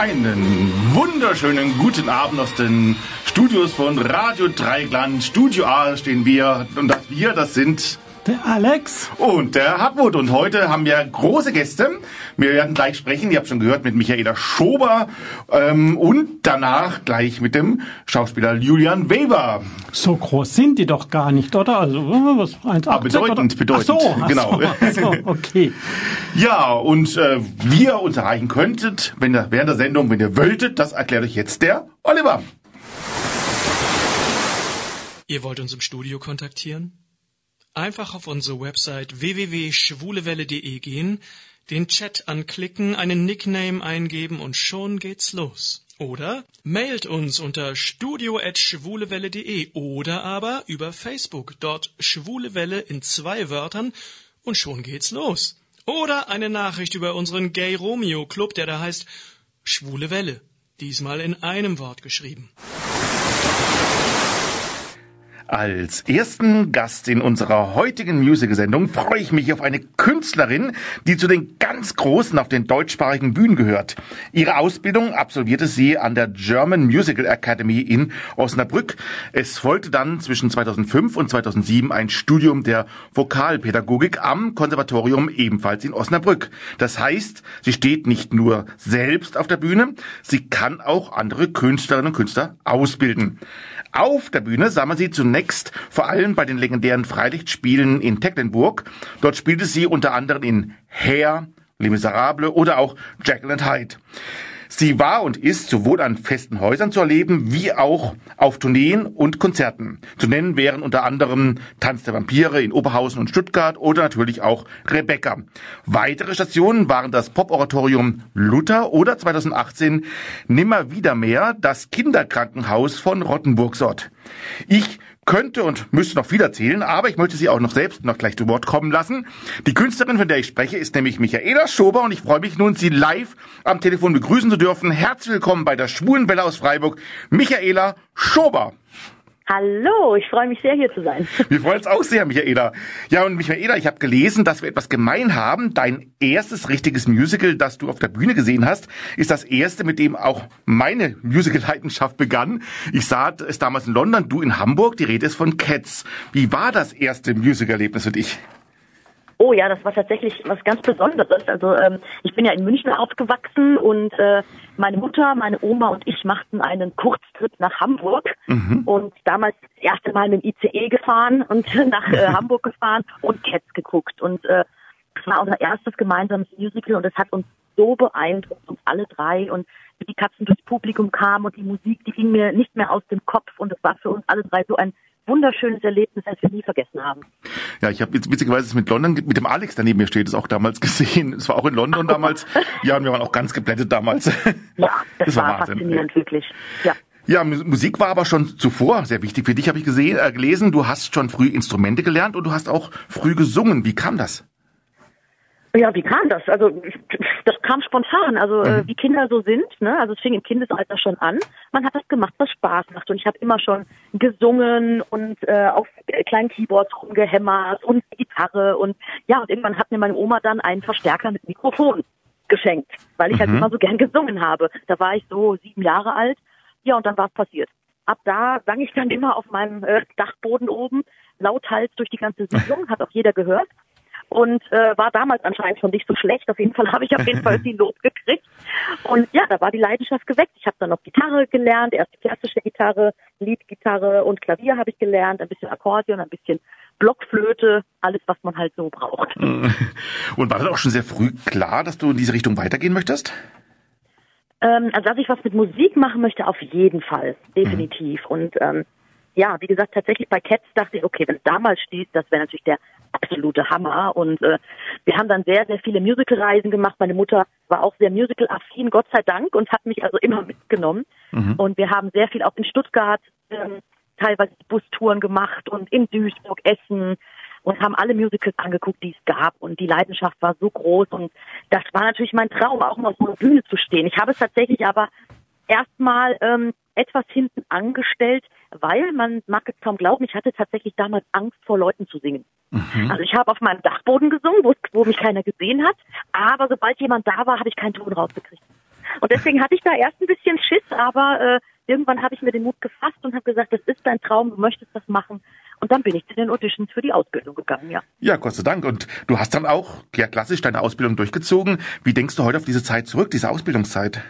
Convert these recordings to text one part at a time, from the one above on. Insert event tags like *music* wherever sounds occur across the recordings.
Einen wunderschönen guten Abend aus den Studios von Radio Dreigland. Studio A stehen wir und das wir, das sind der Alex. Und der Hartmut. Und heute haben wir große Gäste. Wir werden gleich sprechen, ihr habt schon gehört, mit Michaela Schober ähm, und danach gleich mit dem Schauspieler Julian Weber. So groß sind die doch gar nicht, oder? Also was 1, ah, bedeutend, oder? bedeutend. Ach so, genau. Ach so, okay. ja, und äh, wie ihr uns erreichen könntet, wenn ihr, während der Sendung, wenn ihr wolltet, das erklärt euch jetzt der Oliver. Ihr wollt uns im Studio kontaktieren? Einfach auf unsere Website www.schwulewelle.de gehen, den Chat anklicken, einen Nickname eingeben und schon geht's los. Oder mailt uns unter studio@schwulewelle.de oder aber über Facebook, dort Schwulewelle in zwei Wörtern und schon geht's los. Oder eine Nachricht über unseren Gay Romeo Club, der da heißt Schwule Welle, diesmal in einem Wort geschrieben. Als ersten Gast in unserer heutigen Musical-Sendung freue ich mich auf eine Künstlerin, die zu den ganz Großen auf den deutschsprachigen Bühnen gehört. Ihre Ausbildung absolvierte sie an der German Musical Academy in Osnabrück. Es folgte dann zwischen 2005 und 2007 ein Studium der Vokalpädagogik am Konservatorium ebenfalls in Osnabrück. Das heißt, sie steht nicht nur selbst auf der Bühne, sie kann auch andere Künstlerinnen und Künstler ausbilden. Auf der Bühne sah man sie zunächst vor allem bei den legendären Freilichtspielen in Tecklenburg. Dort spielte sie unter anderem in Hair, Les Miserables oder auch Jekyll and Hyde. Sie war und ist sowohl an festen Häusern zu erleben, wie auch auf Tourneen und Konzerten. Zu nennen wären unter anderem Tanz der Vampire in Oberhausen und Stuttgart oder natürlich auch Rebecca. Weitere Stationen waren das Pop-Oratorium Luther oder 2018 Nimmer wieder mehr das Kinderkrankenhaus von Rottenburg-Sort. Ich könnte und müsste noch viel erzählen, aber ich möchte sie auch noch selbst noch gleich zu Wort kommen lassen. Die Künstlerin, von der ich spreche, ist nämlich Michaela Schober und ich freue mich nun, sie live am Telefon begrüßen zu dürfen. Herzlich willkommen bei der Schwulenwelle aus Freiburg, Michaela Schober. Hallo, ich freue mich sehr, hier zu sein. *laughs* Wir freuen uns auch sehr, Michaela. Ja, und Michaela, ich habe gelesen, dass wir etwas gemein haben. Dein erstes richtiges Musical, das du auf der Bühne gesehen hast, ist das erste, mit dem auch meine Musical-Leidenschaft begann. Ich sah es damals in London, du in Hamburg. Die Rede ist von Cats. Wie war das erste Musical-Erlebnis für dich? Oh ja, das war tatsächlich was ganz Besonderes. Also ähm, ich bin ja in München aufgewachsen und äh, meine Mutter, meine Oma und ich machten einen Kurztrip nach Hamburg mhm. und damals das erste Mal mit dem ICE gefahren und *laughs* nach äh, Hamburg gefahren und Cats geguckt. Und äh, das war unser erstes gemeinsames Musical und es hat uns so beeindruckt, uns alle drei und wie die Katzen durchs Publikum kamen und die Musik, die ging mir nicht mehr aus dem Kopf und es war für uns alle drei so ein wunderschönes Erlebnis, das wir nie vergessen haben. Ja, ich habe jetzt witzigerweise mit London, mit dem Alex, der neben mir steht, es auch damals *laughs* gesehen. Es war auch in London damals. Ja, und wir waren auch ganz geblättet damals. Ja, das, *laughs* das war, war faszinierend, wirklich. Ja. Ja, Musik war aber schon zuvor sehr wichtig für dich, habe ich gesehen, äh, gelesen. Du hast schon früh Instrumente gelernt und du hast auch früh gesungen. Wie kam das? Ja, wie kam das? Also das kam spontan, also äh, mhm. wie Kinder so sind. Ne? Also es fing im Kindesalter schon an. Man hat das gemacht, was Spaß macht. Und ich habe immer schon gesungen und äh, auf kleinen Keyboards rumgehämmert und Gitarre. Und ja, und irgendwann hat mir meine Oma dann einen Verstärker mit Mikrofon geschenkt, weil ich halt mhm. halt immer so gern gesungen habe. Da war ich so sieben Jahre alt. Ja, und dann war es passiert. Ab da sang ich dann immer auf meinem äh, Dachboden oben, lauthals durch die ganze Siedlung, hat auch jeder gehört und äh, war damals anscheinend schon nicht so schlecht. Auf jeden Fall habe ich auf jeden Fall *laughs* die Lob gekriegt. Und ja, da war die Leidenschaft geweckt. Ich habe dann noch Gitarre gelernt, erst klassische Gitarre, Leadgitarre und Klavier habe ich gelernt, ein bisschen Akkordeon, ein bisschen Blockflöte, alles, was man halt so braucht. *laughs* Und war das auch schon sehr früh klar, dass du in diese Richtung weitergehen möchtest? Ähm, also, dass ich was mit Musik machen möchte, auf jeden Fall, definitiv. Mhm. Und ähm, ja, wie gesagt, tatsächlich bei Cats dachte ich, okay, wenn es damals stieß, das wäre natürlich der absolute Hammer. Und äh, wir haben dann sehr, sehr viele Musical-Reisen gemacht. Meine Mutter war auch sehr musical-affin, Gott sei Dank, und hat mich also immer mitgenommen. Mhm. Und wir haben sehr viel auch in Stuttgart ähm, teilweise Bustouren gemacht und in Duisburg, Essen und haben alle Musicals angeguckt, die es gab. Und die Leidenschaft war so groß. Und das war natürlich mein Traum, auch mal auf einer Bühne zu stehen. Ich habe es tatsächlich aber erstmal ähm, etwas hinten angestellt, weil man mag es kaum glauben, ich hatte tatsächlich damals Angst vor Leuten zu singen. Mhm. Also ich habe auf meinem Dachboden gesungen, wo, wo mich keiner gesehen hat, aber sobald jemand da war, habe ich keinen Ton rausgekriegt. Und deswegen hatte ich da erst ein bisschen Schiss, aber äh, irgendwann habe ich mir den Mut gefasst und habe gesagt, das ist dein Traum, du möchtest das machen. Und dann bin ich zu den Auditions für die Ausbildung gegangen, ja. Ja, Gott sei Dank. Und du hast dann auch, ja klassisch, deine Ausbildung durchgezogen. Wie denkst du heute auf diese Zeit zurück, diese Ausbildungszeit?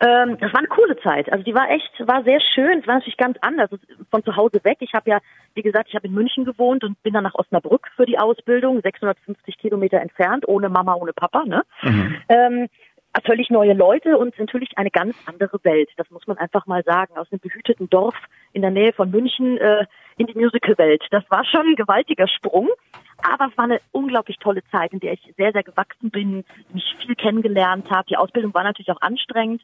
Ähm, das war eine coole Zeit. Also die war echt, war sehr schön. Es war natürlich ganz anders von zu Hause weg. Ich habe ja, wie gesagt, ich habe in München gewohnt und bin dann nach Osnabrück für die Ausbildung, 650 Kilometer entfernt, ohne Mama, ohne Papa. Ne? Mhm. Ähm, völlig neue Leute und natürlich eine ganz andere Welt. Das muss man einfach mal sagen. Aus einem behüteten Dorf in der Nähe von München äh, in die Musicalwelt. Das war schon ein gewaltiger Sprung. Aber es war eine unglaublich tolle Zeit, in der ich sehr, sehr gewachsen bin, mich viel kennengelernt habe. Die Ausbildung war natürlich auch anstrengend.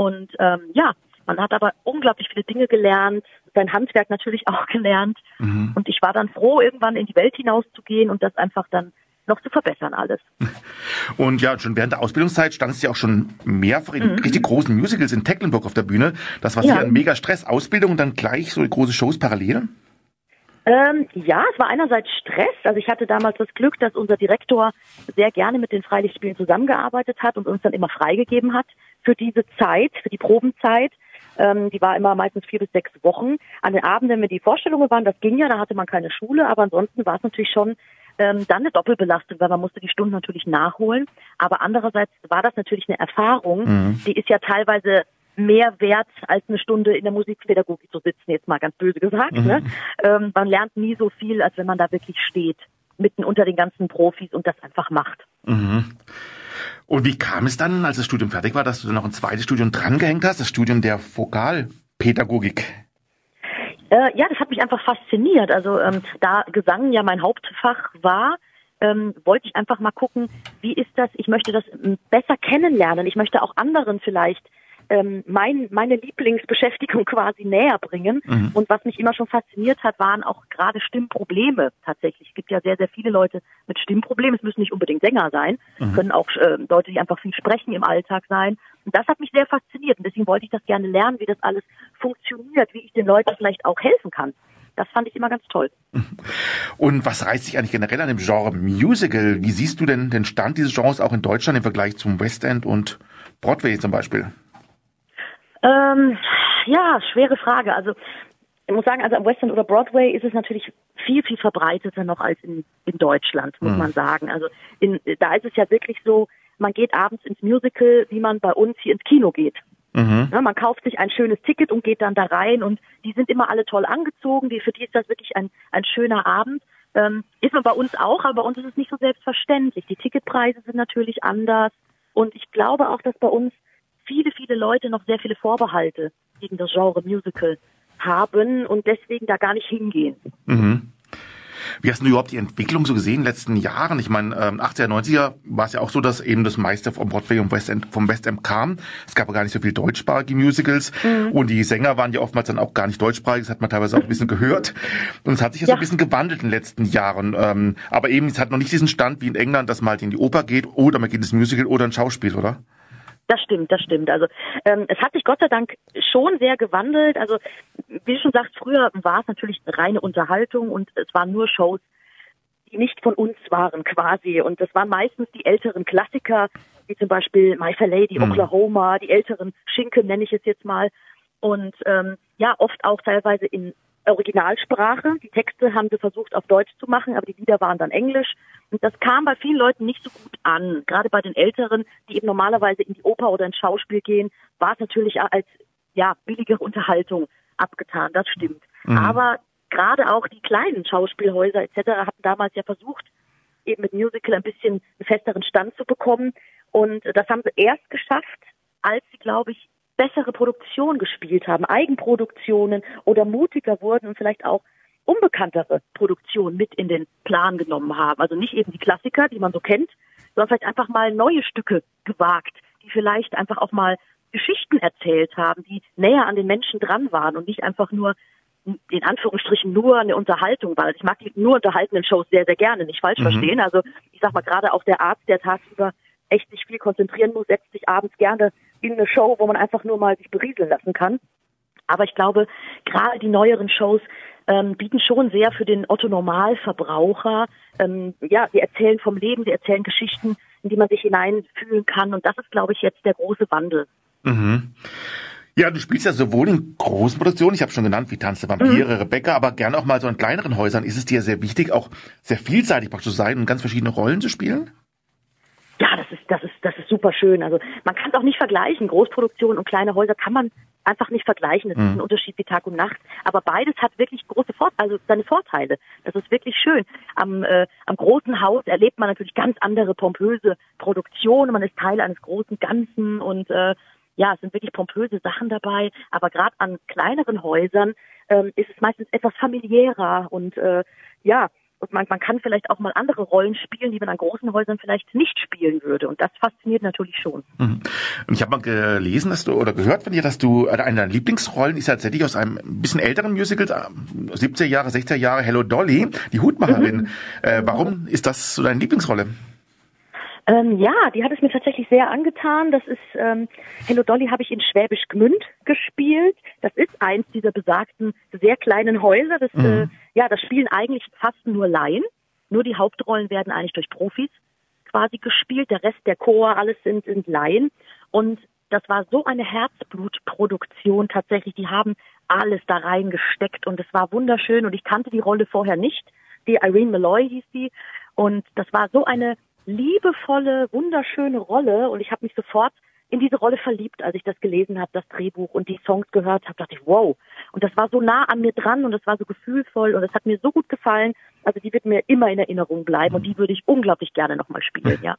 Und ähm, ja, man hat aber unglaublich viele Dinge gelernt, sein Handwerk natürlich *laughs* auch gelernt. Mhm. Und ich war dann froh, irgendwann in die Welt hinauszugehen und das einfach dann noch zu verbessern alles. *laughs* Und ja, schon während der Ausbildungszeit standest du ja auch schon mehrfach in mhm. richtig großen Musicals in Tecklenburg auf der Bühne. Das war ja. ein mega Stress. Ausbildung und dann gleich so große Shows parallel? Ähm, ja, es war einerseits Stress. Also ich hatte damals das Glück, dass unser Direktor sehr gerne mit den Freilichtspielen zusammengearbeitet hat und uns dann immer freigegeben hat für diese Zeit, für die Probenzeit. Ähm, die war immer meistens vier bis sechs Wochen. An den Abenden, wenn die Vorstellungen waren, das ging ja, da hatte man keine Schule, aber ansonsten war es natürlich schon ähm, dann eine Doppelbelastung, weil man musste die Stunden natürlich nachholen. Aber andererseits war das natürlich eine Erfahrung, mhm. die ist ja teilweise mehr wert, als eine Stunde in der Musikpädagogik zu sitzen, jetzt mal ganz böse gesagt. Mhm. Ne? Ähm, man lernt nie so viel, als wenn man da wirklich steht, mitten unter den ganzen Profis und das einfach macht. Mhm. Und wie kam es dann, als das Studium fertig war, dass du dann noch ein zweites Studium drangehängt hast, das Studium der Vokalpädagogik? Äh, ja, das hat mich einfach fasziniert. Also ähm, da Gesang ja mein Hauptfach war, ähm, wollte ich einfach mal gucken, wie ist das? Ich möchte das ähm, besser kennenlernen. Ich möchte auch anderen vielleicht ähm, mein, meine Lieblingsbeschäftigung *laughs* quasi näher bringen. Mhm. Und was mich immer schon fasziniert hat, waren auch gerade Stimmprobleme tatsächlich. Es gibt ja sehr, sehr viele Leute mit Stimmproblemen. Es müssen nicht unbedingt Sänger sein, mhm. können auch äh, Leute, die einfach viel sprechen im Alltag sein. Und das hat mich sehr fasziniert. Und deswegen wollte ich das gerne lernen, wie das alles funktioniert, wie ich den Leuten vielleicht auch helfen kann. Das fand ich immer ganz toll. Und was reizt sich eigentlich generell an dem Genre Musical? Wie siehst du denn den Stand dieses Genres auch in Deutschland im Vergleich zum West End und Broadway zum Beispiel? Ähm, ja, schwere Frage. Also ich muss sagen, also am Western oder Broadway ist es natürlich viel, viel verbreiteter noch als in, in Deutschland, muss mhm. man sagen. Also in, da ist es ja wirklich so, man geht abends ins Musical, wie man bei uns hier ins Kino geht. Mhm. Ja, man kauft sich ein schönes Ticket und geht dann da rein und die sind immer alle toll angezogen. Die, für die ist das wirklich ein, ein schöner Abend. Ähm, ist man bei uns auch, aber bei uns ist es nicht so selbstverständlich. Die Ticketpreise sind natürlich anders und ich glaube auch, dass bei uns viele, viele Leute noch sehr viele Vorbehalte gegen das Genre Musical haben und deswegen da gar nicht hingehen. Mhm. Wie hast du überhaupt die Entwicklung so gesehen in den letzten Jahren? Ich meine, ähm, 80er, 90er war es ja auch so, dass eben das meiste vom Broadway und West End, vom West End kam. Es gab gar nicht so viel deutschsprachige Musicals mhm. und die Sänger waren ja oftmals dann auch gar nicht deutschsprachig. Das hat man teilweise auch ein bisschen gehört. Und es hat sich ja, so ein bisschen gewandelt in den letzten Jahren. Ähm, aber eben, es hat noch nicht diesen Stand wie in England, dass man halt in die Oper geht oder man geht ins Musical oder ein Schauspiel, oder? Das stimmt, das stimmt. Also ähm, es hat sich Gott sei Dank schon sehr gewandelt. Also wie du schon sagst, früher war es natürlich reine Unterhaltung und es waren nur Shows, die nicht von uns waren quasi. Und das waren meistens die älteren Klassiker, wie zum Beispiel My Fair Lady, mhm. Oklahoma, die älteren Schinken nenne ich es jetzt mal. Und ähm, ja, oft auch teilweise in Originalsprache. Die Texte haben sie versucht auf Deutsch zu machen, aber die Lieder waren dann Englisch. Und das kam bei vielen Leuten nicht so gut an. Gerade bei den Älteren, die eben normalerweise in die Oper oder ins Schauspiel gehen, war es natürlich als ja billige Unterhaltung abgetan. Das stimmt. Mhm. Aber gerade auch die kleinen Schauspielhäuser etc. hatten damals ja versucht, eben mit Musical ein bisschen einen festeren Stand zu bekommen. Und das haben sie erst geschafft, als sie, glaube ich, bessere Produktion gespielt haben, Eigenproduktionen oder mutiger wurden und vielleicht auch unbekanntere Produktionen mit in den Plan genommen haben. Also nicht eben die Klassiker, die man so kennt, sondern vielleicht einfach mal neue Stücke gewagt, die vielleicht einfach auch mal Geschichten erzählt haben, die näher an den Menschen dran waren und nicht einfach nur in Anführungsstrichen nur eine Unterhaltung war. Also ich mag die nur unterhaltenden Shows sehr, sehr gerne, nicht falsch mhm. verstehen. Also ich sag mal, gerade auch der Arzt, der tagsüber echt sich viel konzentrieren muss, setzt sich abends gerne in eine Show, wo man einfach nur mal sich berieseln lassen kann. Aber ich glaube, gerade die neueren Shows ähm, bieten schon sehr für den Otto Normalverbraucher. Ähm, ja, sie erzählen vom Leben, sie erzählen Geschichten, in die man sich hineinfühlen kann. Und das ist, glaube ich, jetzt der große Wandel. Mhm. Ja, du spielst ja sowohl in großen Produktionen, ich habe schon genannt, wie Tanz der Vampire, mhm. Rebecca, aber gerne auch mal so in kleineren Häusern. Ist es dir sehr wichtig, auch sehr vielseitig zu sein und ganz verschiedene Rollen zu spielen? Ja, das ist, das ist, das ist super schön. Also man kann es auch nicht vergleichen. Großproduktion und kleine Häuser kann man einfach nicht vergleichen. Das mhm. ist ein Unterschied wie Tag und Nacht. Aber beides hat wirklich große Vor also seine Vorteile. Das ist wirklich schön. Am, äh, am großen Haus erlebt man natürlich ganz andere pompöse Produktionen. Man ist Teil eines großen Ganzen und äh, ja, es sind wirklich pompöse Sachen dabei, aber gerade an kleineren Häusern ähm, ist es meistens etwas familiärer und äh, ja, und man, man kann vielleicht auch mal andere Rollen spielen, die man an großen Häusern vielleicht nicht spielen würde. Und das fasziniert natürlich schon. Mhm. Und ich habe mal gelesen, dass du oder gehört von dir, dass du äh, eine deiner Lieblingsrollen ist tatsächlich aus einem bisschen älteren Musical, 70er Jahre, 60er Jahre, Hello Dolly, die Hutmacherin. Mhm. Äh, warum ist das so deine Lieblingsrolle? Ähm, ja, die hat es mir tatsächlich sehr angetan. Das ist ähm, Hello Dolly habe ich in Schwäbisch Gmünd gespielt. Das ist eins dieser besagten sehr kleinen Häuser. Das, mhm. äh, ja, das spielen eigentlich fast nur Laien. Nur die Hauptrollen werden eigentlich durch Profis quasi gespielt. Der Rest der Chor, alles sind, sind Laien. Und das war so eine Herzblutproduktion tatsächlich. Die haben alles da reingesteckt und es war wunderschön. Und ich kannte die Rolle vorher nicht. Die Irene Malloy hieß die. Und das war so eine liebevolle, wunderschöne Rolle und ich habe mich sofort in diese Rolle verliebt, als ich das gelesen habe, das Drehbuch und die Songs gehört habe, dachte ich, wow. Und das war so nah an mir dran und das war so gefühlvoll und es hat mir so gut gefallen. Also die wird mir immer in Erinnerung bleiben und die würde ich unglaublich gerne nochmal spielen, ja.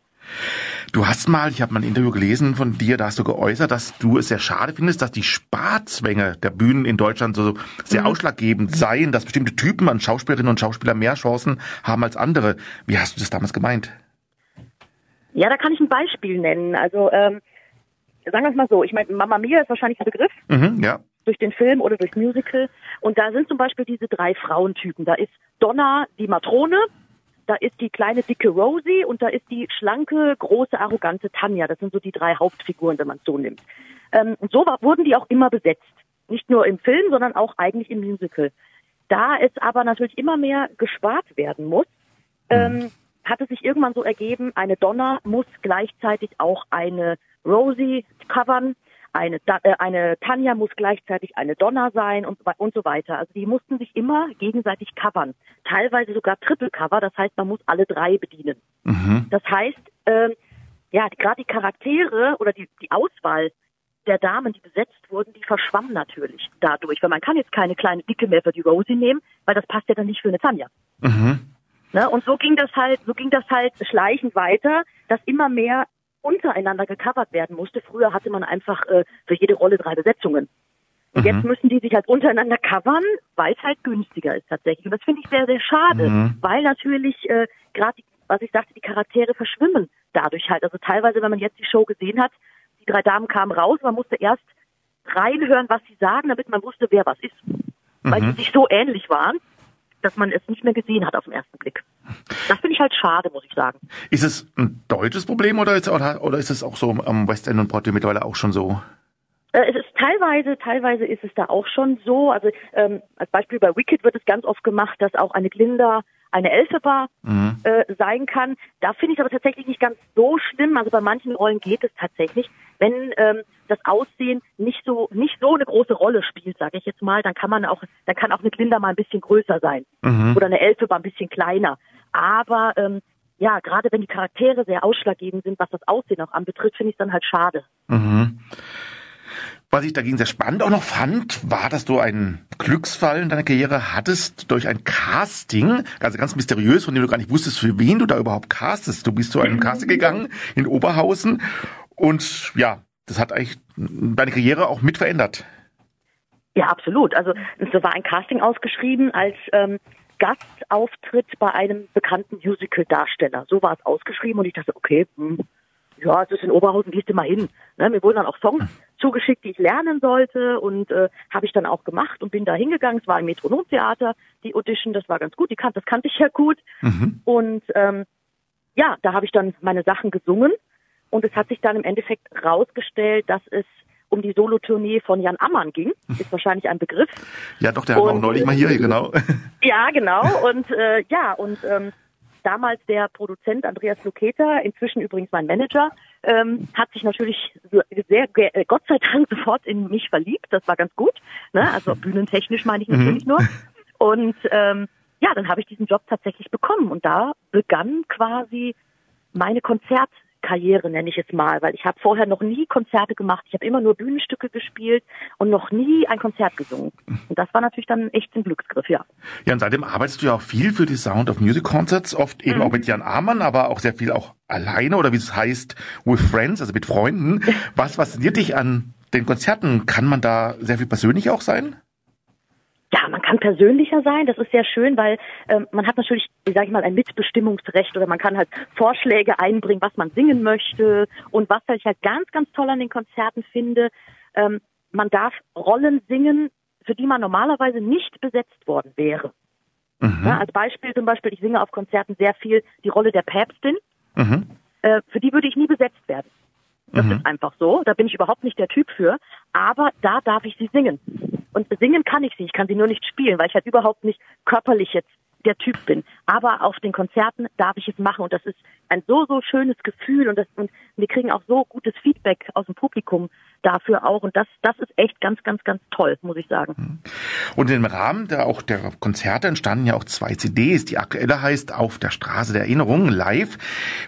Du hast mal, ich habe mal ein Interview gelesen von dir, da hast du geäußert, dass du es sehr schade findest, dass die Sparzwänge der Bühnen in Deutschland so sehr mhm. ausschlaggebend seien, dass bestimmte Typen an Schauspielerinnen und Schauspieler mehr Chancen haben als andere. Wie hast du das damals gemeint? Ja, da kann ich ein Beispiel nennen. Also ähm, sagen wir es mal so, ich meine, Mama Mia ist wahrscheinlich ein Begriff. Mhm, ja. Durch den Film oder durch Musical. Und da sind zum Beispiel diese drei Frauentypen. Da ist Donna, die Matrone, da ist die kleine dicke Rosie und da ist die schlanke, große, arrogante Tanja. Das sind so die drei Hauptfiguren, wenn man es so nimmt. Ähm, und so wurden die auch immer besetzt. Nicht nur im Film, sondern auch eigentlich im Musical. Da es aber natürlich immer mehr gespart werden muss, ähm, hat es sich irgendwann so ergeben, eine Donna muss gleichzeitig auch eine Rosie covern, eine, äh, eine Tanja muss gleichzeitig eine Donna sein und, und so weiter. Also die mussten sich immer gegenseitig covern. Teilweise sogar Triple Cover, das heißt, man muss alle drei bedienen. Mhm. Das heißt, ähm, ja, gerade die Charaktere oder die, die Auswahl der Damen, die besetzt wurden, die verschwammen natürlich dadurch, weil man kann jetzt keine kleine Dicke mehr für die Rosie nehmen, weil das passt ja dann nicht für eine Tanja. Mhm. Ne? Und so ging das halt, so ging das halt schleichend weiter, dass immer mehr untereinander gecovert werden musste. Früher hatte man einfach äh, für jede Rolle drei Besetzungen. Und mhm. jetzt müssen die sich halt untereinander covern, weil es halt günstiger ist tatsächlich. Und das finde ich sehr, sehr schade, mhm. weil natürlich äh, gerade, was ich sagte, die Charaktere verschwimmen dadurch halt. Also teilweise, wenn man jetzt die Show gesehen hat, die drei Damen kamen raus, man musste erst reinhören, was sie sagen, damit man wusste, wer was ist. Mhm. Weil sie sich so ähnlich waren dass man es nicht mehr gesehen hat auf den ersten Blick. Das finde ich halt schade, muss ich sagen. Ist es ein deutsches Problem oder ist, oder, oder ist es auch so am West End und Broadway mittlerweile auch schon so? Äh, es ist teilweise, teilweise ist es da auch schon so. Also ähm, als Beispiel bei Wicked wird es ganz oft gemacht, dass auch eine Glinda eine Elphaba mhm. äh, sein kann. Da finde ich es aber tatsächlich nicht ganz so schlimm. Also bei manchen Rollen geht es tatsächlich. Wenn ähm, das Aussehen nicht so nicht so eine große Rolle spielt, sage ich jetzt mal, dann kann man auch, dann kann auch eine Glinda mal ein bisschen größer sein mhm. oder eine Elphaba ein bisschen kleiner. Aber ähm, ja, gerade wenn die Charaktere sehr ausschlaggebend sind, was das Aussehen auch anbetrifft, finde ich es dann halt schade. Mhm. Was ich dagegen sehr spannend auch noch fand, war, dass du einen Glücksfall in deiner Karriere hattest durch ein Casting, also ganz mysteriös, von dem du gar nicht wusstest, für wen du da überhaupt castest. Du bist zu einem Casting gegangen in Oberhausen und ja, das hat eigentlich deine Karriere auch mit verändert. Ja, absolut. Also es war ein Casting ausgeschrieben als ähm, Gastauftritt bei einem bekannten Musical-Darsteller. So war es ausgeschrieben und ich dachte, okay, hm, ja, es ist in Oberhausen, gehst du mal hin. Ne, mir wurden dann auch Songs zugeschickt, die ich lernen sollte und äh, habe ich dann auch gemacht und bin da hingegangen. Es war im Metronomtheater, die Audition, das war ganz gut, die kan das kannte ich ja gut. Mhm. Und ähm, ja, da habe ich dann meine Sachen gesungen und es hat sich dann im Endeffekt rausgestellt, dass es um die Solotournee von Jan Ammann ging. Ist wahrscheinlich ein Begriff. Ja, doch, der hat auch neulich mal hier, genau. *laughs* Ja, genau. Und äh, ja, und ähm, damals der Produzent Andreas Luketa, inzwischen übrigens mein Manager, ähm, hat sich natürlich sehr, äh, Gott sei Dank *laughs* sofort in mich verliebt. Das war ganz gut. Ne? Also bühnentechnisch meine ich mhm. natürlich nur. Und ähm, ja, dann habe ich diesen Job tatsächlich bekommen und da begann quasi meine Konzert Karriere, nenne ich es mal, weil ich habe vorher noch nie Konzerte gemacht. Ich habe immer nur Bühnenstücke gespielt und noch nie ein Konzert gesungen. Und das war natürlich dann echt ein Glücksgriff, ja. Ja, und seitdem arbeitest du ja auch viel für die Sound of Music Concerts, oft eben mhm. auch mit Jan Amann, aber auch sehr viel auch alleine oder wie es heißt, with friends, also mit Freunden. *laughs* Was fasziniert dich an den Konzerten? Kann man da sehr viel persönlich auch sein? Ja, man kann persönlicher sein, das ist sehr schön, weil ähm, man hat natürlich, wie sage ich mal, ein Mitbestimmungsrecht oder man kann halt Vorschläge einbringen, was man singen möchte und was ich halt ganz, ganz toll an den Konzerten finde, ähm, man darf Rollen singen, für die man normalerweise nicht besetzt worden wäre. Mhm. Ja, als Beispiel zum Beispiel, ich singe auf Konzerten sehr viel die Rolle der Päpstin. Mhm. Äh, für die würde ich nie besetzt werden. Das mhm. ist einfach so. Da bin ich überhaupt nicht der Typ für. Aber da darf ich sie singen. Und singen kann ich sie. Ich kann sie nur nicht spielen, weil ich halt überhaupt nicht körperlich jetzt der Typ bin. Aber auf den Konzerten darf ich es machen und das ist ein so, so schönes Gefühl und, das, und wir kriegen auch so gutes Feedback aus dem Publikum dafür auch und das, das ist echt ganz, ganz, ganz toll, muss ich sagen. Mhm. Und im Rahmen der, auch der Konzerte entstanden ja auch zwei CDs. Die aktuelle heißt Auf der Straße der Erinnerung live.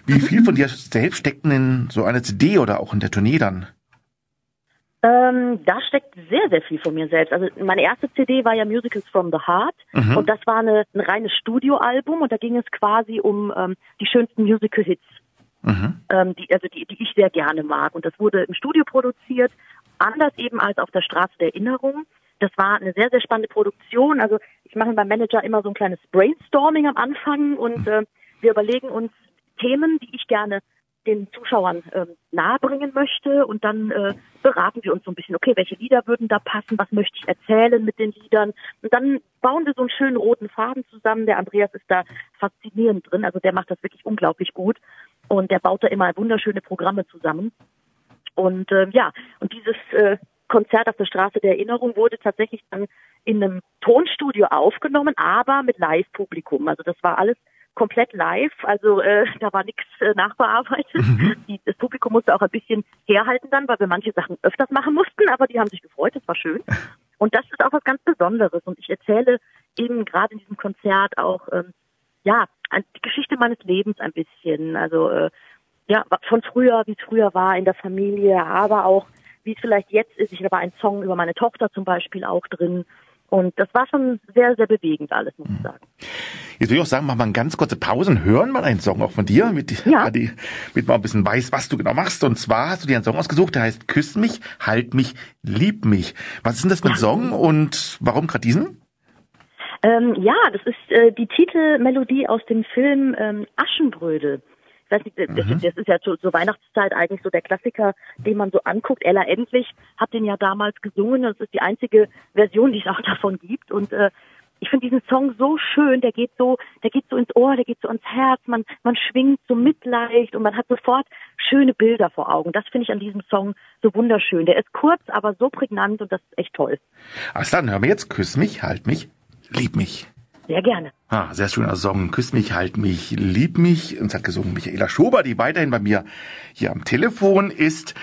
Wie viel von dir selbst steckten in so einer CD oder auch in der Tournee dann? Ähm, da steckt sehr, sehr viel von mir selbst. Also meine erste CD war ja Musicals from the Heart mhm. und das war eine, ein reines Studioalbum und da ging es quasi um ähm, die schönsten Musical-Hits, mhm. ähm, die, also die, die ich sehr gerne mag. Und das wurde im Studio produziert, anders eben als auf der Straße der Erinnerung. Das war eine sehr, sehr spannende Produktion. Also ich mache beim Manager immer so ein kleines Brainstorming am Anfang und äh, wir überlegen uns Themen, die ich gerne den Zuschauern ähm, nahebringen möchte und dann äh, beraten wir uns so ein bisschen, okay, welche Lieder würden da passen, was möchte ich erzählen mit den Liedern und dann bauen wir so einen schönen roten Faden zusammen. Der Andreas ist da faszinierend drin, also der macht das wirklich unglaublich gut und der baut da immer wunderschöne Programme zusammen und äh, ja, und dieses äh, Konzert auf der Straße der Erinnerung wurde tatsächlich dann in einem Tonstudio aufgenommen, aber mit Live-Publikum. Also das war alles komplett live, also äh, *laughs* da war nichts äh, nachbearbeitet. Mhm. Die, das Publikum musste auch ein bisschen herhalten dann, weil wir manche Sachen öfters machen mussten, aber die haben sich gefreut, das war schön. *laughs* Und das ist auch was ganz Besonderes. Und ich erzähle eben gerade in diesem Konzert auch ähm, ja die Geschichte meines Lebens ein bisschen. Also äh, ja von früher, wie es früher war in der Familie, aber auch wie es vielleicht jetzt ist. Ich habe einen Song über meine Tochter zum Beispiel auch drin. Und das war schon sehr, sehr bewegend alles, muss ich mhm. sagen. Jetzt würde ich auch sagen, machen wir eine ganz kurze Pause und hören mal einen Song auch von dir, mit, ja. die, damit man ein bisschen weiß, was du genau machst. Und zwar hast du dir einen Song ausgesucht, der heißt Küss mich, halt mich, lieb mich. Was ist denn das für ein ja. Song und warum gerade diesen? Ähm, ja, das ist äh, die Titelmelodie aus dem Film ähm, Aschenbrödel ich weiß nicht, das, mhm. das ist ja zur, zur Weihnachtszeit eigentlich so der Klassiker, den man so anguckt. Ella Endlich hat den ja damals gesungen. Das ist die einzige Version, die es auch davon gibt. Und äh, ich finde diesen Song so schön, der geht so, der geht so ins Ohr, der geht so ins Herz, man, man schwingt so mitleicht und man hat sofort schöne Bilder vor Augen. Das finde ich an diesem Song so wunderschön. Der ist kurz, aber so prägnant und das ist echt toll. Also dann hör mir jetzt, küss mich, halt mich, lieb mich. Sehr gerne. Ah, sehr schöner Song. Küss mich, halt mich, lieb mich. Uns hat gesungen Michaela Schober, die weiterhin bei mir hier am Telefon ist.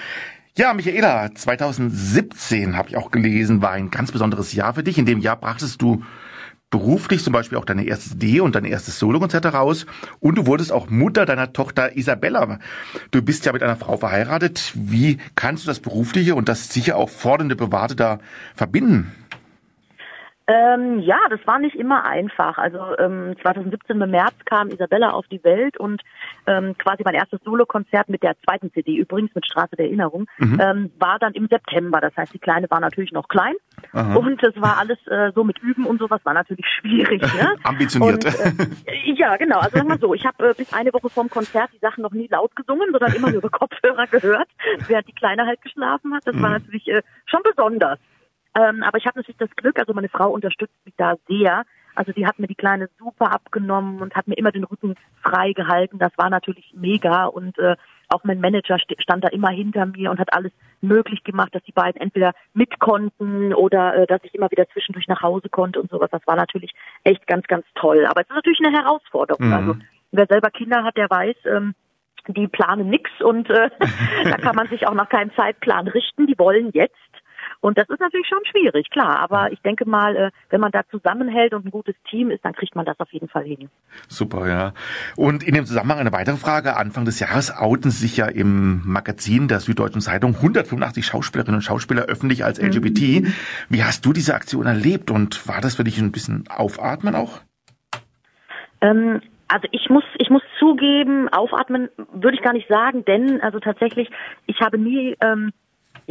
Ja, Michaela, 2017 habe ich auch gelesen, war ein ganz besonderes Jahr für dich. In dem Jahr brachtest du beruflich zum Beispiel auch deine erste CD und dein erstes Solokonzert heraus und du wurdest auch Mutter deiner Tochter Isabella. Du bist ja mit einer Frau verheiratet. Wie kannst du das berufliche und das sicher auch fordernde Private da verbinden? Ähm, ja, das war nicht immer einfach. Also ähm, 2017 im März kam Isabella auf die Welt und ähm, quasi mein erstes Solokonzert mit der zweiten CD, übrigens mit Straße der Erinnerung, mhm. ähm, war dann im September. Das heißt, die Kleine war natürlich noch klein Aha. und es war alles äh, so mit Üben und sowas war natürlich schwierig. Ne? *laughs* Ambitioniert. Und, äh, ja, genau. Also sagen wir so, ich habe äh, bis eine Woche vorm Konzert die Sachen noch nie laut gesungen, sondern immer nur über *laughs* Kopfhörer gehört, während die Kleine halt geschlafen hat. Das mhm. war natürlich äh, schon besonders. Ähm, aber ich habe natürlich das Glück, also meine Frau unterstützt mich da sehr. Also sie hat mir die Kleine super abgenommen und hat mir immer den Rücken frei gehalten. Das war natürlich mega und äh, auch mein Manager stand da immer hinter mir und hat alles möglich gemacht, dass die beiden entweder mit konnten oder äh, dass ich immer wieder zwischendurch nach Hause konnte und sowas. Das war natürlich echt ganz, ganz toll. Aber es ist natürlich eine Herausforderung. Mhm. Also wer selber Kinder hat, der weiß, ähm, die planen nix und äh, *laughs* da kann man sich auch nach keinem Zeitplan richten. Die wollen jetzt. Und das ist natürlich schon schwierig, klar. Aber ich denke mal, äh, wenn man da zusammenhält und ein gutes Team ist, dann kriegt man das auf jeden Fall hin. Super, ja. Und in dem Zusammenhang eine weitere Frage. Anfang des Jahres outen sich ja im Magazin der Süddeutschen Zeitung 185 Schauspielerinnen und Schauspieler öffentlich als LGBT. Mhm. Wie hast du diese Aktion erlebt und war das für dich ein bisschen aufatmen auch? Ähm, also ich muss, ich muss zugeben, aufatmen würde ich gar nicht sagen, denn also tatsächlich, ich habe nie ähm,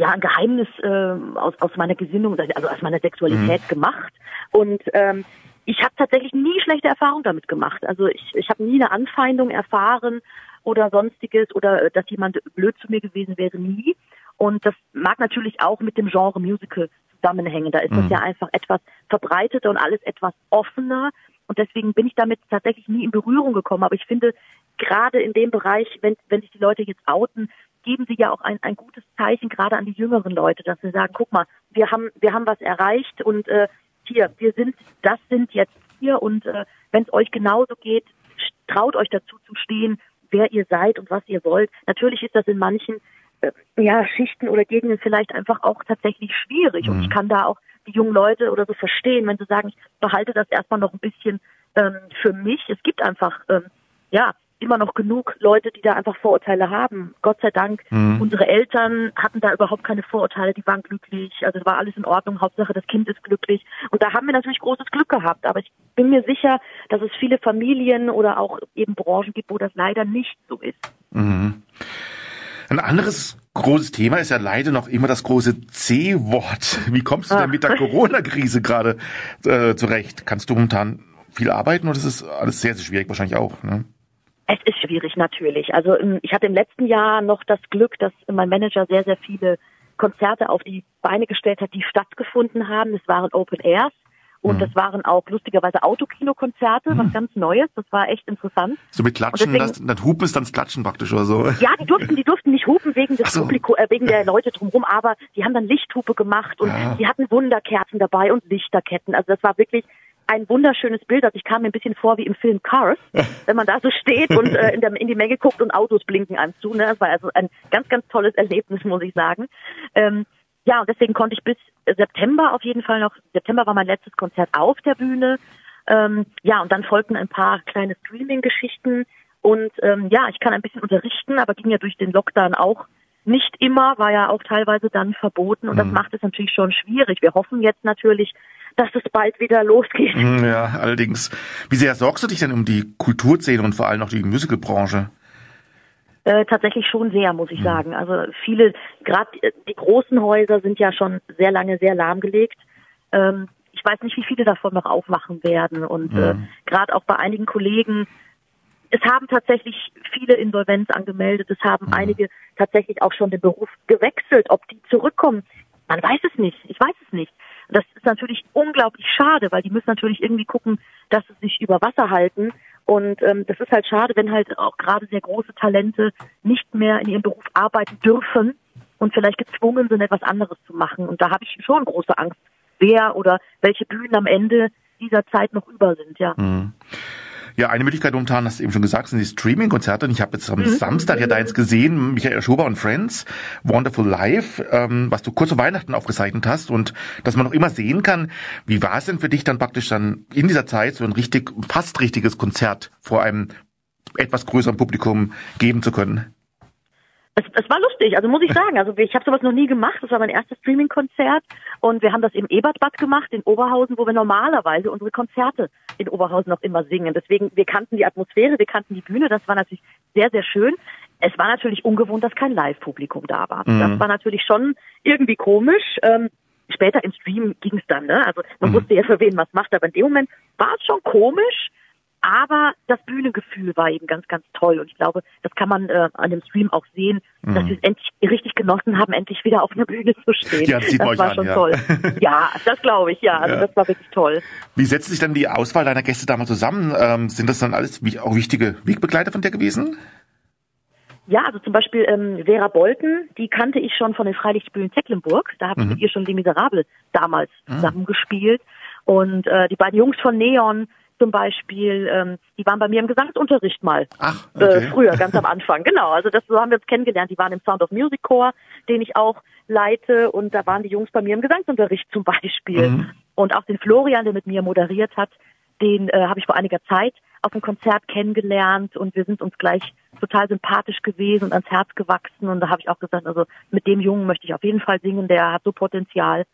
ja ein Geheimnis äh, aus, aus meiner Gesinnung, also aus meiner Sexualität mhm. gemacht. Und ähm, ich habe tatsächlich nie schlechte Erfahrungen damit gemacht. Also ich, ich habe nie eine Anfeindung erfahren oder sonstiges oder äh, dass jemand blöd zu mir gewesen wäre, nie. Und das mag natürlich auch mit dem Genre Musical zusammenhängen. Da ist mhm. das ja einfach etwas verbreiteter und alles etwas offener. Und deswegen bin ich damit tatsächlich nie in Berührung gekommen. Aber ich finde, gerade in dem Bereich, wenn, wenn sich die Leute jetzt outen, geben sie ja auch ein, ein gutes Zeichen gerade an die jüngeren Leute, dass sie sagen, guck mal, wir haben, wir haben was erreicht und äh, hier, wir sind, das sind jetzt hier und äh, wenn es euch genauso geht, traut euch dazu zu stehen, wer ihr seid und was ihr wollt. Natürlich ist das in manchen äh, ja, Schichten oder Gegenden vielleicht einfach auch tatsächlich schwierig mhm. und ich kann da auch die jungen Leute oder so verstehen, wenn sie sagen, ich behalte das erstmal noch ein bisschen ähm, für mich. Es gibt einfach ähm, ja immer noch genug Leute, die da einfach Vorurteile haben. Gott sei Dank, mhm. unsere Eltern hatten da überhaupt keine Vorurteile, die waren glücklich, also es war alles in Ordnung, Hauptsache das Kind ist glücklich. Und da haben wir natürlich großes Glück gehabt, aber ich bin mir sicher, dass es viele Familien oder auch eben Branchen gibt, wo das leider nicht so ist. Mhm. Ein anderes großes Thema ist ja leider noch immer das große C-Wort. Wie kommst du denn mit der Corona-Krise gerade äh, zurecht? Kannst du momentan viel arbeiten oder ist es alles sehr, sehr schwierig wahrscheinlich auch? Ne? Es ist schwierig natürlich. Also ähm, ich hatte im letzten Jahr noch das Glück, dass mein Manager sehr, sehr viele Konzerte auf die Beine gestellt hat, die stattgefunden haben. Es waren Open Airs und mhm. das waren auch lustigerweise Autokinokonzerte, mhm. was ganz Neues. Das war echt interessant. So mit Klatschen, deswegen, das, das Hupen ist dann das Klatschen praktisch oder so. Ja, die durften, die durften nicht hupen wegen des so. Publikum, äh, wegen der Leute drumherum, aber die haben dann Lichthupe gemacht und ja. die hatten Wunderkerzen dabei und Lichterketten. Also das war wirklich ein wunderschönes Bild. Also ich kam mir ein bisschen vor wie im Film Cars, *laughs* wenn man da so steht und äh, in, der, in die Menge guckt und Autos blinken einem zu. Ne? Das war also ein ganz, ganz tolles Erlebnis, muss ich sagen. Ähm, ja, und deswegen konnte ich bis September auf jeden Fall noch, September war mein letztes Konzert auf der Bühne. Ähm, ja, und dann folgten ein paar kleine Streaming-Geschichten. Und ähm, ja, ich kann ein bisschen unterrichten, aber ging ja durch den Lockdown auch nicht immer, war ja auch teilweise dann verboten und mhm. das macht es natürlich schon schwierig. Wir hoffen jetzt natürlich, dass es bald wieder losgeht. Mhm, ja, allerdings. Wie sehr sorgst du dich denn um die Kulturszene und vor allem auch die Musicalbranche? Äh, tatsächlich schon sehr, muss ich mhm. sagen. Also viele, gerade die großen Häuser sind ja schon sehr lange sehr lahmgelegt. Ähm, ich weiß nicht, wie viele davon noch aufwachen werden. Und mhm. äh, gerade auch bei einigen Kollegen, es haben tatsächlich viele Insolvenz angemeldet. Es haben mhm. einige tatsächlich auch schon den Beruf gewechselt. Ob die zurückkommen, man weiß es nicht. Ich weiß es nicht. Das ist natürlich unglaublich schade, weil die müssen natürlich irgendwie gucken, dass sie sich über Wasser halten. Und ähm, das ist halt schade, wenn halt auch gerade sehr große Talente nicht mehr in ihrem Beruf arbeiten dürfen und vielleicht gezwungen sind, etwas anderes zu machen. Und da habe ich schon große Angst, wer oder welche Bühnen am Ende dieser Zeit noch über sind, ja. Mhm. Ja, eine Möglichkeit momentan, hast du eben schon gesagt, sind die Streaming-Konzerte. Und ich habe jetzt am mhm. Samstag ja deins gesehen, Michael Schober und Friends, Wonderful Life, ähm, was du kurz vor Weihnachten aufgezeichnet hast und dass man noch immer sehen kann. Wie war es denn für dich dann praktisch dann in dieser Zeit so ein richtig, fast richtiges Konzert vor einem etwas größeren Publikum geben zu können? Es, es war lustig, also muss ich sagen. Also ich habe sowas noch nie gemacht. Das war mein erstes Streaming-Konzert und wir haben das im Ebertbad gemacht in Oberhausen, wo wir normalerweise unsere Konzerte in Oberhausen noch immer singen. Deswegen, wir kannten die Atmosphäre, wir kannten die Bühne. Das war natürlich sehr, sehr schön. Es war natürlich ungewohnt, dass kein Live-Publikum da war. Mhm. Das war natürlich schon irgendwie komisch. Ähm, später im Stream ging es dann, ne? Also man mhm. wusste ja, für wen was macht, aber in dem Moment war es schon komisch. Aber das Bühnengefühl war eben ganz, ganz toll. Und ich glaube, das kann man äh, an dem Stream auch sehen, mhm. dass wir es endlich richtig genossen haben, endlich wieder auf einer Bühne zu stehen. Ja, das war an, schon ja. toll. *laughs* Ja, das glaube ich, ja. Also ja. das war wirklich toll. Wie setzt sich dann die Auswahl deiner Gäste damals zusammen? Ähm, sind das dann alles auch wichtige Wegbegleiter von dir gewesen? Ja, also zum Beispiel ähm, Vera Bolten, die kannte ich schon von den Freilichtspielen Tecklenburg. Da habe ich mhm. mit ihr schon Les Miserables damals mhm. zusammengespielt. Und äh, die beiden Jungs von Neon, zum Beispiel, ähm, die waren bei mir im Gesangsunterricht mal. Ach, Äh, okay. früher, ganz am *laughs* Anfang. Genau, also das so haben wir uns kennengelernt. Die waren im Sound of Music Chor, den ich auch leite und da waren die Jungs bei mir im Gesangsunterricht zum Beispiel. Mhm. Und auch den Florian, der mit mir moderiert hat, den äh, habe ich vor einiger Zeit auf einem Konzert kennengelernt und wir sind uns gleich total sympathisch gewesen und ans Herz gewachsen und da habe ich auch gesagt, also mit dem Jungen möchte ich auf jeden Fall singen, der hat so Potenzial.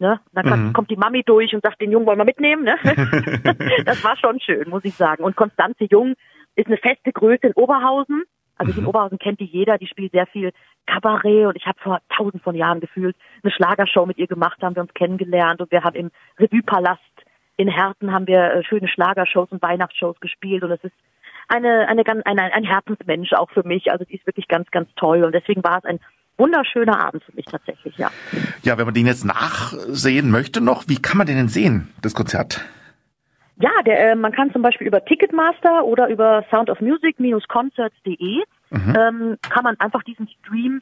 Ne? Dann kann, Mhm. kommt die Mami durch und sagt, den Jungen wollen wir mitnehmen. Ne? *laughs* *laughs* das war schon schön, muss ich sagen. Und Konstanze Jung ist eine feste Größe in Oberhausen. Also die in Oberhausen kennt die jeder, die spielt sehr viel Kabarett und ich habe vor tausend von Jahren gefühlt eine Schlagershow mit ihr gemacht, haben wir uns kennengelernt und wir haben im Revue-Palast in Herten haben wir äh, schöne Schlagershows und Weihnachtsshows gespielt und es ist eine, eine, ganz- eine, ein Herzensmensch auch für mich. Also die ist wirklich ganz, ganz toll und deswegen war es ein wunderschöner Abend für mich tatsächlich, ja. Ja, wenn man den jetzt nachsehen möchte noch, wie kann man den denn sehen, das Konzert? Ja, der, äh, man kann zum Beispiel über Ticketmaster oder über soundofmusic-concerts.de ähm, kann man einfach diesen Stream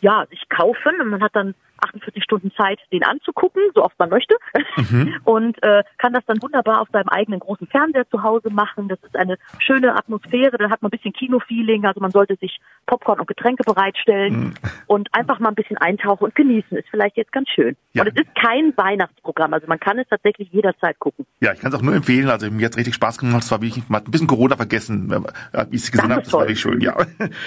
ja sich kaufen und man hat dann 48 Stunden Zeit, den anzugucken, so oft man möchte, *laughs* und äh, kann das dann wunderbar auf seinem eigenen großen Fernseher zu Hause machen. Das ist eine schöne Atmosphäre, da hat man ein bisschen Kinofeeling, also man sollte sich Popcorn und Getränke bereitstellen und einfach mal ein bisschen eintauchen und genießen. Ist vielleicht jetzt ganz schön. Ja. Und es ist kein Weihnachtsprogramm, also man kann es tatsächlich jederzeit gucken. Ja, ich kann es auch nur empfehlen. Also mir hat's richtig Spaß gemacht. Es war wirklich mal ein bisschen Corona vergessen, äh, wie ich es gesehen Das habe. Das war wirklich schön, ja.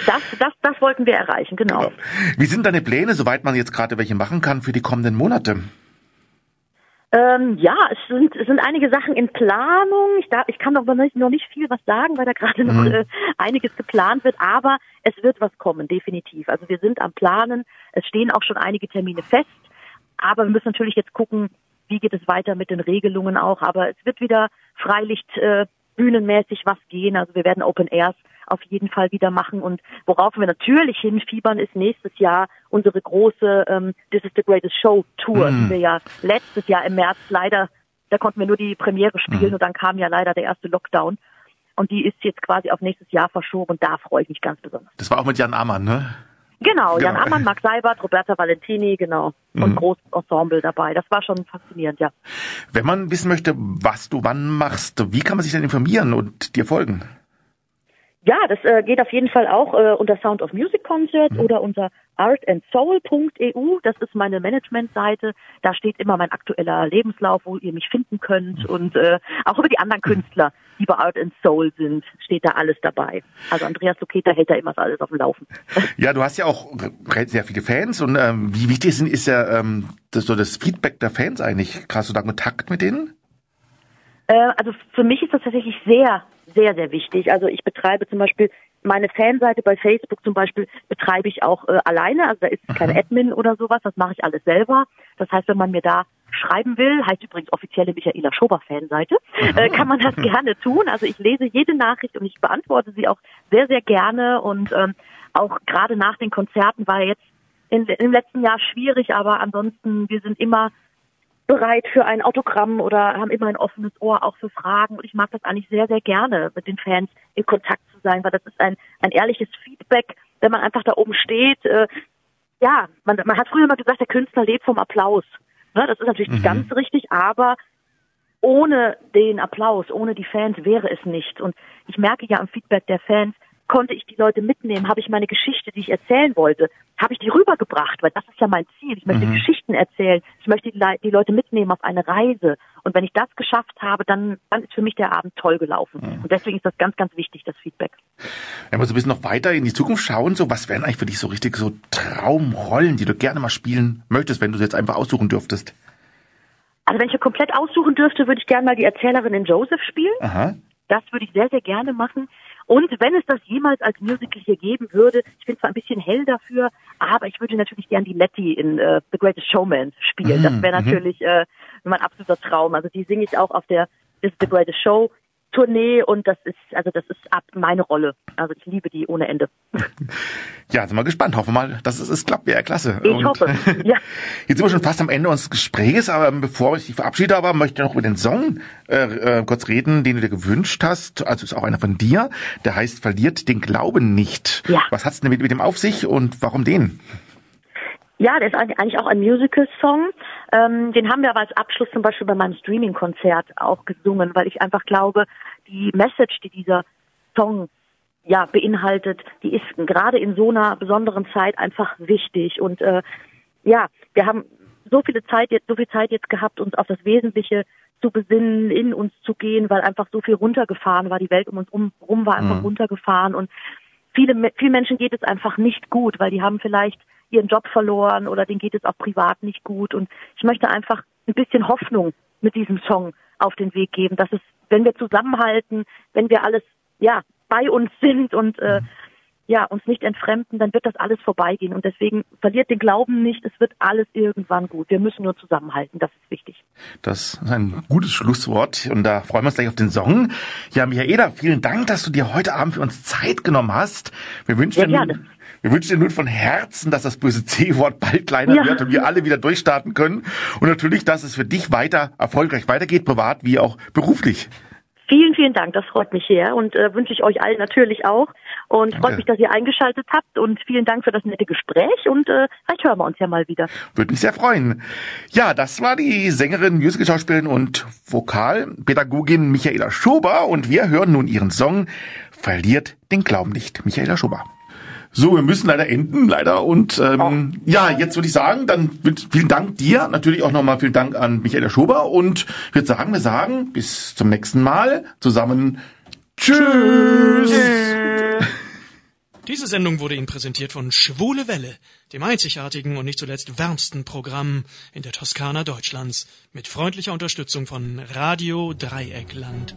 Das, das, das wollten wir erreichen, genau. Genau. Wie sind deine Pläne, soweit man jetzt gerade welche machen kann für die kommenden Monate? Ähm, ja, es sind, es sind einige Sachen in Planung. Ich, darf, ich kann noch nicht, noch nicht viel was sagen, weil da gerade noch äh, einiges geplant wird, aber es wird was kommen, definitiv. Also wir sind am Planen, es stehen auch schon einige Termine fest, aber wir müssen natürlich jetzt gucken, wie geht es weiter mit den Regelungen auch. Aber es wird wieder Freilicht äh, bühnenmäßig was gehen. Also wir werden Open Airs auf jeden Fall wieder machen. Und worauf wir natürlich hinfiebern, ist nächstes Jahr unsere große ähm, This is the Greatest Show Tour, die wir ja letztes Jahr im März leider, da konnten wir nur die Premiere spielen und dann kam ja leider der erste Lockdown. Und die ist jetzt quasi auf nächstes Jahr verschoben und da freue ich mich ganz besonders. Das war auch mit Jan Ammann, ne? Genau, Jan Genau. Ammann, Max Seibert, Roberta Valentini, genau. Und großes Ensemble dabei. Das war schon faszinierend, ja. Wenn man wissen möchte, was du wann machst, wie kann man sich denn informieren und dir folgen? Ja, das äh, geht auf jeden Fall auch äh, unter Sound of Music Concert oder unter artandsoul.eu. Das ist meine Managementseite. Da steht immer mein aktueller Lebenslauf, wo ihr mich finden könnt. Und äh, auch über die anderen Künstler, die bei Art and Soul sind, steht da alles dabei. Also Andreas Luketa hält da immer so alles auf dem Laufen. *laughs* Ja, du hast ja auch sehr viele Fans und ähm, wie wichtig ist, ist ja ähm, das, so das Feedback der Fans eigentlich? Hast du da Kontakt mit denen? Äh, also für mich ist das tatsächlich sehr, sehr, sehr wichtig. Also ich betreibe zum Beispiel meine Fanseite bei Facebook zum Beispiel betreibe ich auch äh, alleine. Also da ist kein Admin oder sowas. Das mache ich alles selber. Das heißt, wenn man mir da schreiben will, heißt übrigens offizielle Michaela Schober Fanseite, äh, kann man das *laughs* gerne tun. Also ich lese jede Nachricht und ich beantworte sie auch sehr, sehr gerne. Und ähm, auch gerade nach den Konzerten war jetzt in, im letzten Jahr schwierig, aber ansonsten, wir sind immer bereit für ein Autogramm oder haben immer ein offenes Ohr auch für Fragen. Und ich mag das eigentlich sehr, sehr gerne, mit den Fans in Kontakt zu sein, weil das ist ein, ein ehrliches Feedback, wenn man einfach da oben steht. Äh, ja, man, man hat früher mal gesagt, der Künstler lebt vom Applaus. Ne, das ist natürlich nicht ganz richtig, aber ohne den Applaus, ohne die Fans wäre es nicht. Und ich merke ja am Feedback der Fans, konnte ich die Leute mitnehmen, habe ich meine Geschichte, die ich erzählen wollte, habe ich die rübergebracht, weil das ist ja mein Ziel. Ich möchte Geschichten erzählen, ich möchte die, Le die Leute mitnehmen auf eine Reise. Und wenn ich das geschafft habe, dann, dann ist für mich der Abend toll gelaufen. Und deswegen ist das ganz, ganz wichtig, das Feedback. Wenn wir so ein bisschen noch weiter in die Zukunft schauen, so was wären eigentlich für dich so richtig so Traumrollen, die du gerne mal spielen möchtest, wenn du sie jetzt einfach aussuchen dürftest? Also wenn ich komplett aussuchen dürfte, würde ich gerne mal die Erzählerin in Joseph spielen. Aha. Das würde ich sehr, sehr gerne machen. Und wenn es das jemals als Musical hier geben würde, ich bin zwar ein bisschen hell dafür, aber ich würde natürlich gern die Letty in äh, The Greatest Showman spielen. Das wäre natürlich äh, mein absoluter Traum. Also die singe ich auch auf der This is the Greatest Show Tournee und das ist, also das ist ab meine Rolle. Also ich liebe die ohne Ende. *laughs* Ja, sind wir gespannt. Hoffen wir mal, dass es, es klappt. Wäre klasse. Ich hoffe, *laughs* ja. Jetzt sind wir schon fast am Ende unseres Gesprächs, aber bevor ich dich verabschiede, aber möchte ich noch über den Song äh, äh, kurz reden, den du dir gewünscht hast. Also ist auch einer von dir. Der heißt Verliert den Glauben nicht. Ja. Was hat's denn mit, mit dem auf sich und warum den? Ja, der ist eigentlich auch ein Musical-Song. Ähm, den haben wir aber als Abschluss zum Beispiel bei meinem Streaming-Konzert auch gesungen, weil ich einfach glaube, die Message, die dieser Song ja beinhaltet, die ist gerade in so einer besonderen Zeit einfach wichtig. Und äh, ja, wir haben so viele Zeit jetzt, so viel Zeit jetzt gehabt, uns auf das Wesentliche zu besinnen, in uns zu gehen, weil einfach so viel runtergefahren war. Die Welt um uns rum, rum war einfach mhm. runtergefahren und viele, vielen Menschen geht es einfach nicht gut, weil die haben vielleicht ihren Job verloren oder denen geht es auch privat nicht gut. Und ich möchte einfach ein bisschen Hoffnung mit diesem Song auf den Weg geben, dass es, wenn wir zusammenhalten, wenn wir alles ja bei uns sind und äh, ja, uns nicht entfremden, dann wird das alles vorbeigehen. Und deswegen verliert den Glauben nicht, es wird alles irgendwann gut. Wir müssen nur zusammenhalten, das ist wichtig. Das ist ein gutes Schlusswort und da freuen wir uns gleich auf den Song. Ja, Michaela, vielen Dank, dass du dir heute Abend für uns Zeit genommen hast. Wir wünschen dir nun, wir wünschen dir nun von Herzen, dass das böse C-Wort bald kleiner ja. wird und wir alle wieder durchstarten können. Und natürlich, dass es für dich weiter erfolgreich weitergeht, privat wie auch beruflich. Vielen, vielen Dank, das freut mich sehr und äh, wünsche ich euch allen natürlich auch. Und Danke. freut mich, dass ihr eingeschaltet habt und vielen Dank für das nette Gespräch und äh, vielleicht hören wir uns ja mal wieder. Würde mich sehr freuen. Ja, das war die Sängerin, Musicalschauspielerin und Vokalpädagogin Michaela Schober und wir hören nun ihren Song Verliert den Glauben nicht. Michaela Schober. So, wir müssen leider enden, leider. Und ähm, oh. ja, jetzt würde ich sagen, dann vielen Dank dir. Natürlich auch nochmal vielen Dank an Michaela Schober. Und ich würde sagen, wir sagen bis zum nächsten Mal zusammen. Tschüss. Diese Sendung wurde Ihnen präsentiert von Schwule Welle, dem einzigartigen und nicht zuletzt wärmsten Programm in der Toskana Deutschlands, mit freundlicher Unterstützung von Radio Dreieckland.